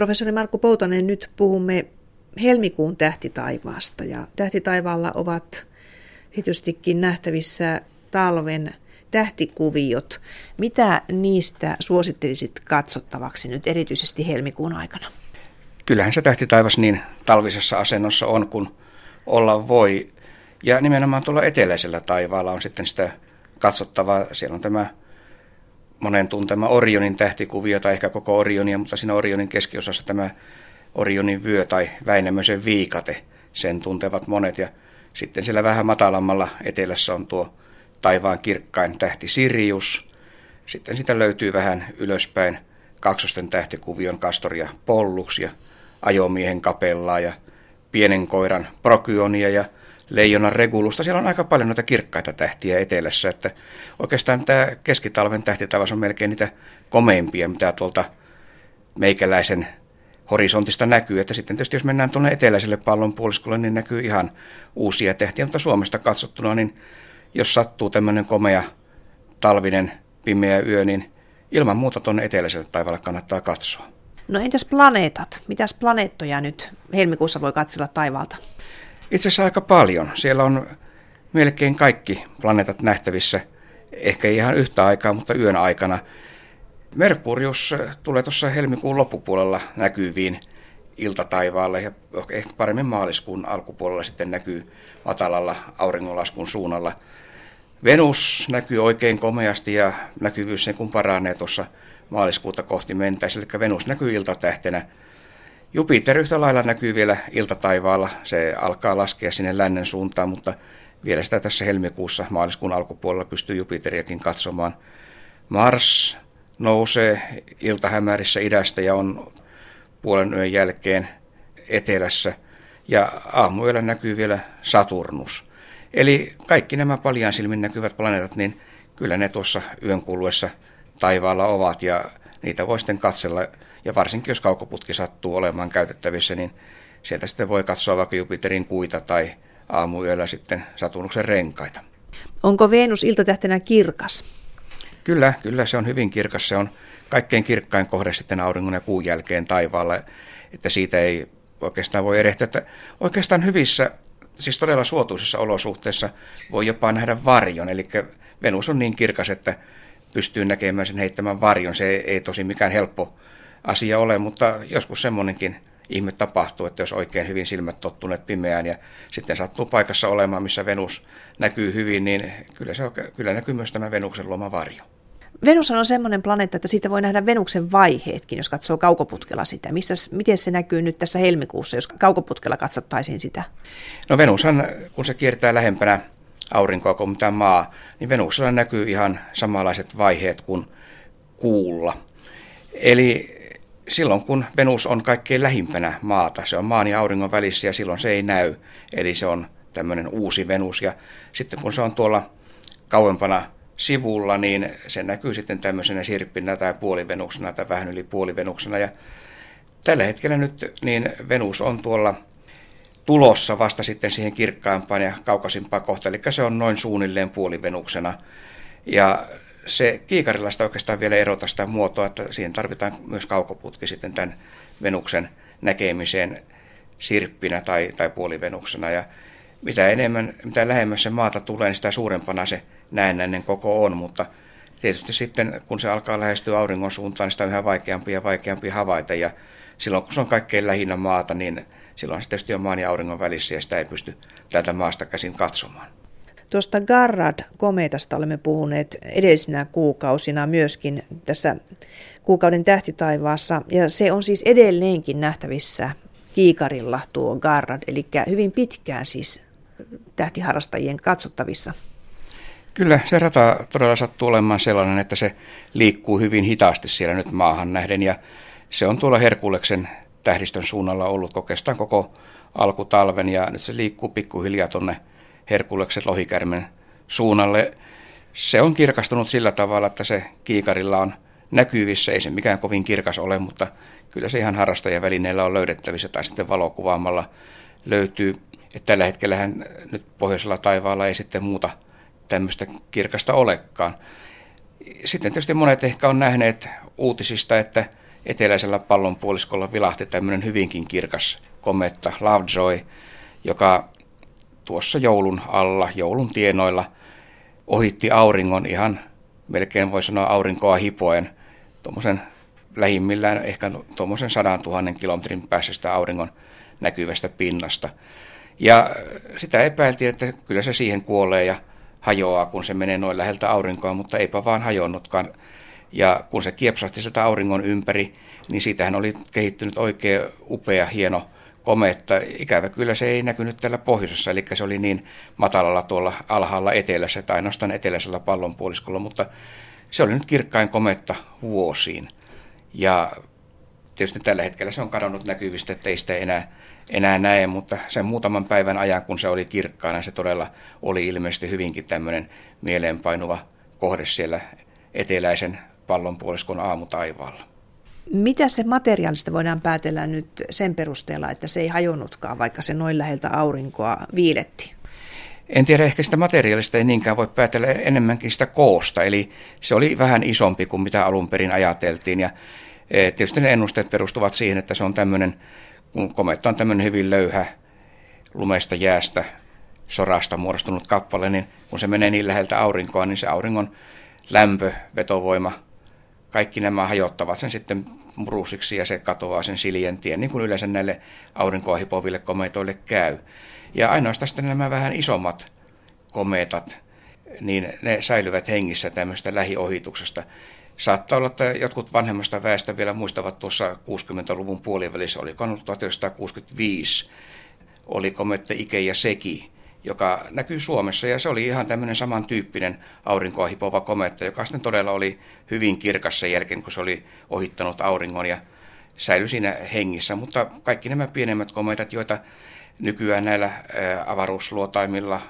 Professori Markku Poutonen, nyt puhumme helmikuun tähtitaivaasta ja tähtitaivaalla ovat tietystikin nähtävissä talven tähtikuviot. Mitä niistä suosittelisit katsottavaksi nyt erityisesti helmikuun aikana? Kyllähän se tähtitaivas niin talvisessa asennossa on, kun olla voi. Ja nimenomaan tuolla eteläisellä taivaalla on sitten sitä katsottavaa. Siellä on tämä monen tuntema Orionin tähtikuvio tai ehkä koko Orionia, mutta siinä Orionin keskiosassa tämä Orionin vyö tai Väinämöisen viikate, sen tuntevat monet. Ja sitten siellä vähän matalammalla etelässä on tuo taivaan kirkkain tähti Sirius. Sitten sitä löytyy vähän ylöspäin kaksosten tähtikuvion Kastoria Pollux ja ajomiehen kapellaa ja pienen koiran Prokyonia ja leijonan regulusta. Siellä on aika paljon noita kirkkaita tähtiä etelässä, että oikeastaan tämä keskitalven tähtitavas on melkein niitä komeimpia, mitä tuolta meikäläisen horisontista näkyy. Että sitten tietysti jos mennään tuonne eteläiselle pallonpuoliskolle, niin näkyy ihan uusia tähtiä, mutta Suomesta katsottuna, niin jos sattuu tämmöinen komea talvinen pimeä yö, niin ilman muuta tuonne eteläiselle taivaalle kannattaa katsoa. No entäs planeetat? Mitäs planeettoja nyt helmikuussa voi katsella taivaalta? Itse asiassa aika paljon. Siellä on melkein kaikki planeetat nähtävissä, ehkä ihan yhtä aikaa, mutta yön aikana. Merkurius tulee tuossa helmikuun loppupuolella näkyviin iltataivaalle ja ehkä paremmin maaliskuun alkupuolella sitten näkyy matalalla auringonlaskun suunnalla. Venus näkyy oikein komeasti ja näkyvyys sen kun paranee tuossa maaliskuuta kohti mentäessä, eli Venus näkyy iltatähtenä. Jupiter yhtä lailla näkyy vielä iltataivaalla, se alkaa laskea sinne lännen suuntaan, mutta vielä sitä tässä helmikuussa maaliskuun alkupuolella pystyy Jupiteriakin katsomaan. Mars nousee iltahämärissä idästä ja on puolen yön jälkeen etelässä ja aamuyöllä näkyy vielä Saturnus. Eli kaikki nämä paljan silmin näkyvät planeetat, niin kyllä ne tuossa yön kuluessa taivaalla ovat ja niitä voi sitten katsella. Ja varsinkin jos kaukoputki sattuu olemaan käytettävissä, niin sieltä sitten voi katsoa vaikka Jupiterin kuita tai aamuyöllä sitten Saturnuksen renkaita. Onko Venus iltatähtenä kirkas? Kyllä, kyllä se on hyvin kirkas. Se on kaikkein kirkkain kohde sitten auringon ja kuun jälkeen taivaalla, että siitä ei oikeastaan voi erehtyä. Että oikeastaan hyvissä, siis todella suotuisissa olosuhteissa voi jopa nähdä varjon, eli Venus on niin kirkas, että pystyy näkemään sen heittämän varjon. Se ei tosi mikään helppo asia ole, mutta joskus semmoinenkin ihme tapahtuu, että jos oikein hyvin silmät tottuneet pimeään ja sitten sattuu paikassa olemaan, missä Venus näkyy hyvin, niin kyllä, se, kyllä näkyy myös tämä Venuksen luoma varjo. Venus on semmoinen planeetta, että siitä voi nähdä Venuksen vaiheetkin, jos katsoo kaukoputkella sitä. Missä, miten se näkyy nyt tässä helmikuussa, jos kaukoputkella katsottaisiin sitä? No Venushan, kun se kiertää lähempänä aurinkoa kuin mitä maa, niin Venuksella näkyy ihan samanlaiset vaiheet kuin kuulla. Eli silloin kun Venus on kaikkein lähimpänä maata, se on maan ja auringon välissä ja silloin se ei näy. Eli se on tämmöinen uusi Venus ja sitten kun se on tuolla kauempana sivulla, niin se näkyy sitten tämmöisenä sirppinä tai puolivenuksena tai vähän yli puolivenuksena. Ja tällä hetkellä nyt niin Venus on tuolla tulossa vasta sitten siihen kirkkaampaan ja kaukaisimpaan kohtaan, eli se on noin suunnilleen puolivenuksena. Ja se kiikarilla sitä oikeastaan vielä erota sitä muotoa, että siihen tarvitaan myös kaukoputki sitten tämän Venuksen näkemiseen sirppinä tai, tai puolivenuksena. Ja mitä enemmän, mitä lähemmäs se maata tulee, niin sitä suurempana se näennäinen koko on, mutta tietysti sitten kun se alkaa lähestyä auringon suuntaan, niin sitä on yhä vaikeampi ja vaikeampi havaita. Ja silloin kun se on kaikkein lähinnä maata, niin silloin se tietysti on maan ja auringon välissä ja sitä ei pysty tältä maasta käsin katsomaan. Tuosta Garrad-kometasta olemme puhuneet edellisinä kuukausina myöskin tässä kuukauden tähtitaivaassa, ja se on siis edelleenkin nähtävissä kiikarilla tuo Garrad, eli hyvin pitkään siis tähtiharrastajien katsottavissa. Kyllä, se rata todella sattuu olemaan sellainen, että se liikkuu hyvin hitaasti siellä nyt maahan nähden, ja se on tuolla Herkuleksen tähdistön suunnalla ollut oikeastaan koko alkutalven, ja nyt se liikkuu pikkuhiljaa tuonne Herkuleksen lohikärmen suunnalle. Se on kirkastunut sillä tavalla, että se kiikarilla on näkyvissä, ei se mikään kovin kirkas ole, mutta kyllä se ihan harrastajavälineellä on löydettävissä tai sitten valokuvaamalla löytyy. Että tällä hetkellä nyt pohjoisella taivaalla ei sitten muuta tämmöistä kirkasta olekaan. Sitten tietysti monet ehkä on nähneet uutisista, että eteläisellä pallonpuoliskolla vilahti tämmöinen hyvinkin kirkas kometta Lovejoy, joka tuossa joulun alla, joulun tienoilla ohitti auringon ihan melkein voi sanoa aurinkoa hipoen, tuommoisen lähimmillään ehkä tuommoisen sadan tuhannen kilometrin päässä sitä auringon näkyvästä pinnasta. Ja sitä epäiltiin, että kyllä se siihen kuolee ja hajoaa, kun se menee noin läheltä aurinkoa, mutta eipä vaan hajonnutkaan. Ja kun se kiepsahti sieltä auringon ympäri, niin siitähän oli kehittynyt oikein upea, hieno kometta. Ikävä kyllä se ei näkynyt täällä pohjoisessa, eli se oli niin matalalla tuolla alhaalla etelässä tai ainoastaan eteläisellä pallonpuoliskolla, mutta se oli nyt kirkkain kometta vuosiin. Ja tietysti tällä hetkellä se on kadonnut näkyvistä, että ei sitä enää, enää näe, mutta sen muutaman päivän ajan, kun se oli kirkkaana, se todella oli ilmeisesti hyvinkin tämmöinen mieleenpainuva kohde siellä eteläisen pallonpuoliskon aamutaivaalla. Mitä se materiaalista voidaan päätellä nyt sen perusteella, että se ei hajonnutkaan, vaikka se noin läheltä aurinkoa viiletti? En tiedä, ehkä sitä materiaalista ei niinkään voi päätellä enemmänkin sitä koosta, eli se oli vähän isompi kuin mitä alun perin ajateltiin, ja e, tietysti ne ennusteet perustuvat siihen, että se on tämmöinen, kun kometta on tämmöinen hyvin löyhä lumesta jäästä, sorasta muodostunut kappale, niin kun se menee niin läheltä aurinkoa, niin se auringon lämpö, vetovoima, kaikki nämä hajottavat sen sitten murusiksi ja se katoaa sen siljentien, niin kuin yleensä näille aurinkoa hipoville kometoille käy. Ja ainoastaan sitten nämä vähän isommat kometat, niin ne säilyvät hengissä tämmöistä lähiohituksesta. Saattaa olla, että jotkut vanhemmasta väestä vielä muistavat tuossa 60-luvun puolivälissä, oliko ollut 1965, oli komette Ike ja Seki, joka näkyy Suomessa ja se oli ihan tämmöinen samantyyppinen aurinkoa hipova kometta, joka sitten todella oli hyvin kirkas sen jälkeen, kun se oli ohittanut auringon ja säilyi siinä hengissä. Mutta kaikki nämä pienemmät kometat, joita nykyään näillä avaruusluotaimilla,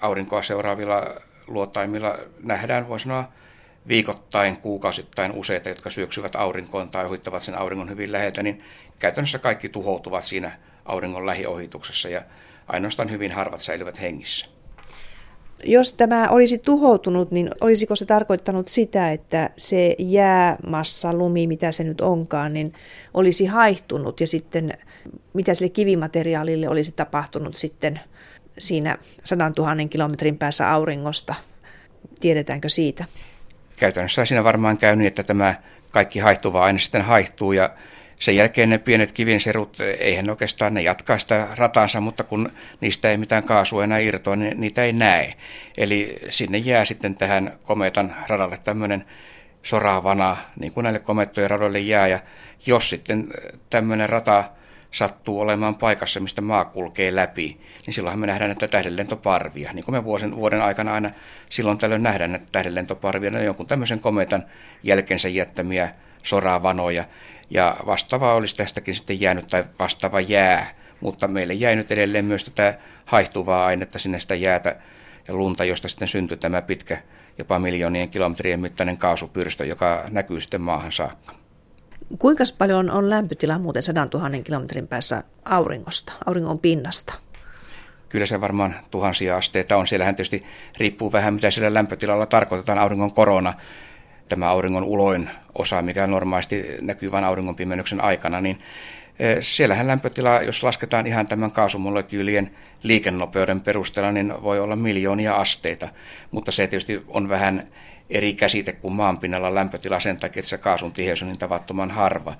aurinkoa seuraavilla luotaimilla nähdään, voi sanoa, viikoittain, kuukausittain useita, jotka syöksyvät aurinkoon tai ohittavat sen auringon hyvin läheltä, niin käytännössä kaikki tuhoutuvat siinä auringon lähiohituksessa ja ainoastaan hyvin harvat säilyvät hengissä. Jos tämä olisi tuhoutunut, niin olisiko se tarkoittanut sitä, että se jäämassa, lumi, mitä se nyt onkaan, niin olisi haihtunut ja sitten mitä sille kivimateriaalille olisi tapahtunut sitten siinä 100 000 kilometrin päässä auringosta? Tiedetäänkö siitä? Käytännössä siinä varmaan käy niin, että tämä kaikki haihtuva aine sitten haihtuu ja sen jälkeen ne pienet kivinserut, eihän oikeastaan ne jatkaa sitä ratansa, mutta kun niistä ei mitään kaasua enää irtoa, niin niitä ei näe. Eli sinne jää sitten tähän kometan radalle tämmöinen soravana, niin kuin näille komettojen radoille jää. Ja jos sitten tämmöinen rata sattuu olemaan paikassa, mistä maa kulkee läpi, niin silloinhan me nähdään näitä tähdenlentoparvia. Niin kuin me vuoden, vuoden aikana aina silloin tällöin nähdään näitä tähdenlentoparvia, ne on jonkun tämmöisen kometan jälkensä jättämiä soravanoja. Ja vastaava olisi tästäkin sitten jäänyt, tai vastaava jää, mutta meille jäi nyt edelleen myös tätä haihtuvaa ainetta sinne sitä jäätä ja lunta, josta sitten syntyi tämä pitkä, jopa miljoonien kilometrien mittainen kaasupyrstö, joka näkyy sitten maahan saakka. Kuinka paljon on lämpötila muuten 100 000 kilometrin päässä auringosta, auringon pinnasta? Kyllä se varmaan tuhansia asteita on. Siellähän tietysti riippuu vähän, mitä siellä lämpötilalla tarkoitetaan auringon korona tämä auringon uloin osa, mikä normaalisti näkyy vain auringon pimennyksen aikana, niin e, siellähän lämpötila, jos lasketaan ihan tämän kaasumolekyylien liikennopeuden perusteella, niin voi olla miljoonia asteita, mutta se tietysti on vähän eri käsite kuin maanpinnalla lämpötila sen takia, että se kaasun tiheys on niin tavattoman harva.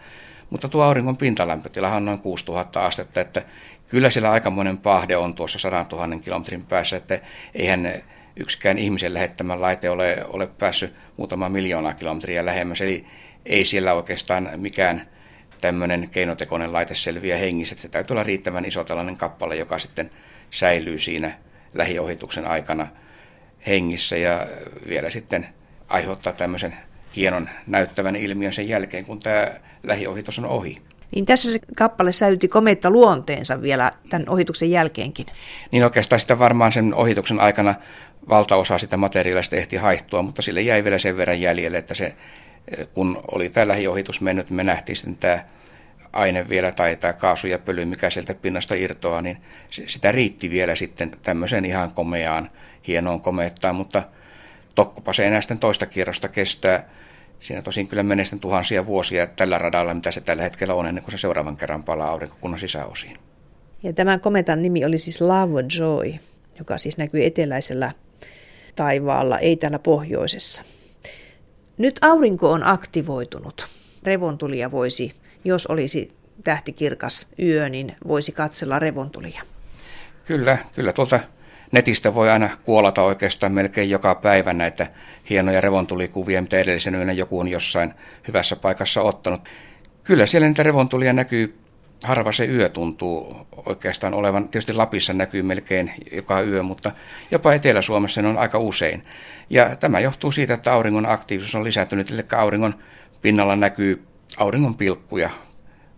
Mutta tuo auringon pintalämpötila on noin 6000 astetta, että kyllä siellä aikamoinen pahde on tuossa 100 000 kilometrin päässä, että eihän yksikään ihmisen lähettämä laite ole, ole päässyt muutama miljoonaa kilometriä lähemmäs. Eli ei siellä oikeastaan mikään tämmöinen keinotekoinen laite selviä hengissä. Se täytyy olla riittävän iso tällainen kappale, joka sitten säilyy siinä lähiohituksen aikana hengissä ja vielä sitten aiheuttaa tämmöisen hienon näyttävän ilmiön sen jälkeen, kun tämä lähiohitus on ohi. Niin tässä se kappale säilyti kometta luonteensa vielä tämän ohituksen jälkeenkin. Niin oikeastaan sitä varmaan sen ohituksen aikana valtaosa sitä materiaalista ehti haihtua, mutta sille jäi vielä sen verran jäljelle, että se, kun oli tämä lähiohitus mennyt, me nähtiin sitten tämä aine vielä tai tämä kaasu ja pöly, mikä sieltä pinnasta irtoaa, niin sitä riitti vielä sitten tämmöiseen ihan komeaan, hienoon komeettaan, mutta tokkopa se enää sitten toista kierrosta kestää. Siinä tosin kyllä menee sitten tuhansia vuosia tällä radalla, mitä se tällä hetkellä on, ennen kuin se seuraavan kerran palaa aurinkokunnan sisäosiin. Ja tämän kometan nimi oli siis Love Joy, joka siis näkyy eteläisellä taivaalla, ei täällä pohjoisessa. Nyt aurinko on aktivoitunut. Revontulia voisi, jos olisi tähtikirkas yö, niin voisi katsella revontulia. Kyllä, kyllä tuolta netistä voi aina kuolata oikeastaan melkein joka päivä näitä hienoja revontulikuvia, mitä edellisen yönä joku on jossain hyvässä paikassa ottanut. Kyllä siellä niitä revontulia näkyy, harva se yö tuntuu oikeastaan olevan. Tietysti Lapissa näkyy melkein joka yö, mutta jopa Etelä-Suomessa ne on aika usein. Ja tämä johtuu siitä, että auringon aktiivisuus on lisääntynyt, eli auringon pinnalla näkyy auringon pilkkuja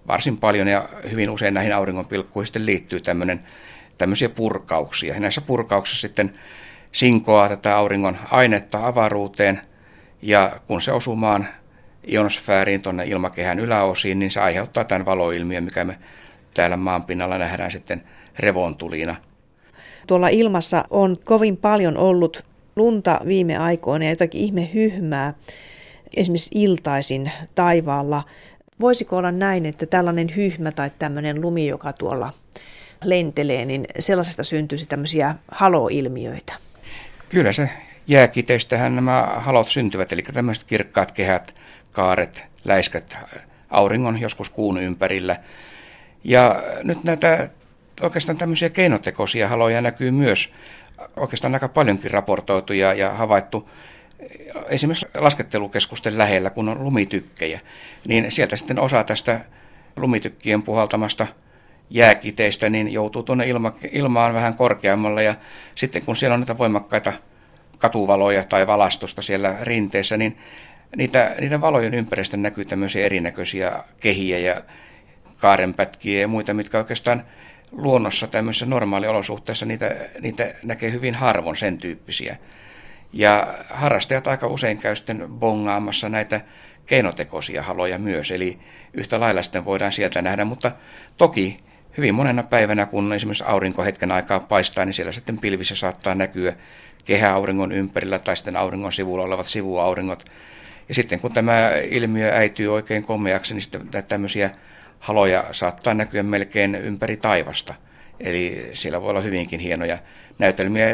varsin paljon ja hyvin usein näihin auringon pilkkuihin sitten liittyy tämmöinen tämmöisiä purkauksia. Ja näissä purkauksissa sitten sinkoaa tätä auringon ainetta avaruuteen, ja kun se osuu maan ionosfääriin tuonne ilmakehän yläosiin, niin se aiheuttaa tämän valoilmiön, mikä me täällä maan pinnalla nähdään sitten revontulina. Tuolla ilmassa on kovin paljon ollut lunta viime aikoina ja jotakin ihme hyhmää, esimerkiksi iltaisin taivaalla. Voisiko olla näin, että tällainen hyhmä tai tämmöinen lumi, joka tuolla lentelee, niin sellaisesta syntyisi tämmöisiä haloilmiöitä. Kyllä se jääkiteistähän nämä halot syntyvät, eli tämmöiset kirkkaat kehät, kaaret, läiskät auringon, joskus kuun ympärillä. Ja nyt näitä oikeastaan tämmöisiä keinotekoisia haloja näkyy myös. Oikeastaan aika paljonkin raportoitu ja, ja havaittu esimerkiksi laskettelukeskusten lähellä, kun on lumitykkejä, niin sieltä sitten osa tästä lumitykkien puhaltamasta jääkiteistä, niin joutuu tuonne ilma, ilmaan vähän korkeammalle. Ja sitten kun siellä on niitä voimakkaita katuvaloja tai valastusta siellä rinteessä, niin niitä, niiden valojen ympäristön näkyy tämmöisiä erinäköisiä kehiä ja kaarenpätkiä ja muita, mitkä oikeastaan luonnossa tämmöisissä normaaliolosuhteissa niitä, niitä näkee hyvin harvoin sen tyyppisiä. Ja harrastajat aika usein käy sitten bongaamassa näitä keinotekoisia haloja myös, eli yhtä lailla sitten voidaan sieltä nähdä, mutta toki hyvin monena päivänä, kun esimerkiksi aurinko hetken aikaa paistaa, niin siellä sitten pilvissä saattaa näkyä kehäauringon ympärillä tai sitten auringon sivulla olevat sivuauringot. Ja sitten kun tämä ilmiö äityy oikein komeaksi, niin sitten tämmöisiä haloja saattaa näkyä melkein ympäri taivasta. Eli siellä voi olla hyvinkin hienoja näytelmiä.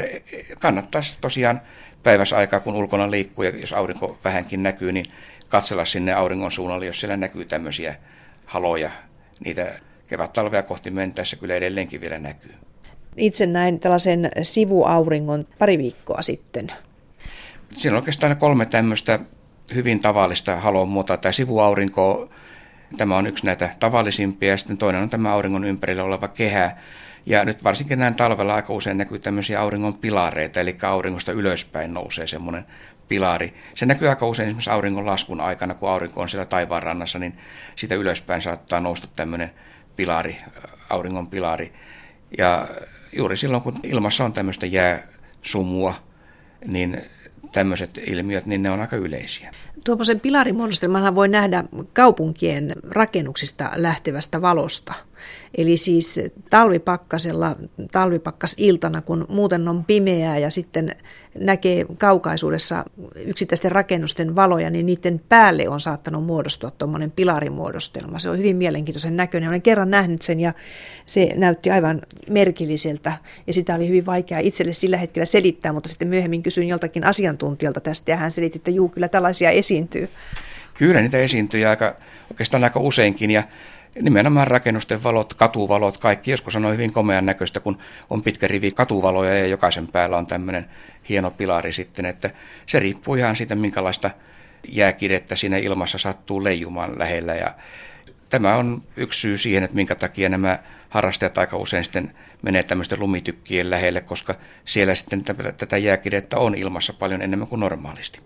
Kannattaa tosiaan päivässä aikaa, kun ulkona liikkuu ja jos aurinko vähänkin näkyy, niin katsella sinne auringon suunnalle, jos siellä näkyy tämmöisiä haloja. Niitä kevät-talvea kohti mentäessä kyllä edelleenkin vielä näkyy. Itse näin tällaisen sivuauringon pari viikkoa sitten. Siinä on oikeastaan kolme tämmöistä hyvin tavallista halon muuta. Tämä sivuaurinko, tämä on yksi näitä tavallisimpia, ja sitten toinen on tämä auringon ympärillä oleva kehä. Ja nyt varsinkin näin talvella aika usein näkyy tämmöisiä auringon pilareita, eli auringosta ylöspäin nousee semmoinen pilari. Se näkyy aika usein esimerkiksi auringon laskun aikana, kun aurinko on siellä taivaan rannassa, niin sitä ylöspäin saattaa nousta tämmöinen pilari, auringon pilari. Ja juuri silloin, kun ilmassa on tämmöistä jääsumua, niin tämmöiset ilmiöt, niin ne on aika yleisiä. Tuommoisen pilarimuodostelman voi nähdä kaupunkien rakennuksista lähtevästä valosta. Eli siis talvipakkasella, talvipakkasiltana, kun muuten on pimeää ja sitten näkee kaukaisuudessa yksittäisten rakennusten valoja, niin niiden päälle on saattanut muodostua tuommoinen pilarimuodostelma. Se on hyvin mielenkiintoisen näköinen. Olen kerran nähnyt sen ja se näytti aivan merkilliseltä ja sitä oli hyvin vaikea itselle sillä hetkellä selittää, mutta sitten myöhemmin kysyin joltakin asiantuntijalta tästä ja hän selitti, että juu, kyllä tällaisia esiintyy. Kyllä niitä esiintyy aika, oikeastaan aika useinkin ja nimenomaan rakennusten valot, katuvalot, kaikki joskus on hyvin komean näköistä, kun on pitkä rivi katuvaloja ja jokaisen päällä on tämmöinen hieno pilari sitten, että se riippuu ihan siitä, minkälaista jääkidettä siinä ilmassa sattuu leijumaan lähellä ja tämä on yksi syy siihen, että minkä takia nämä harrastajat aika usein sitten menee tämmöisten lumitykkien lähelle, koska siellä sitten tätä jääkidettä on ilmassa paljon enemmän kuin normaalisti.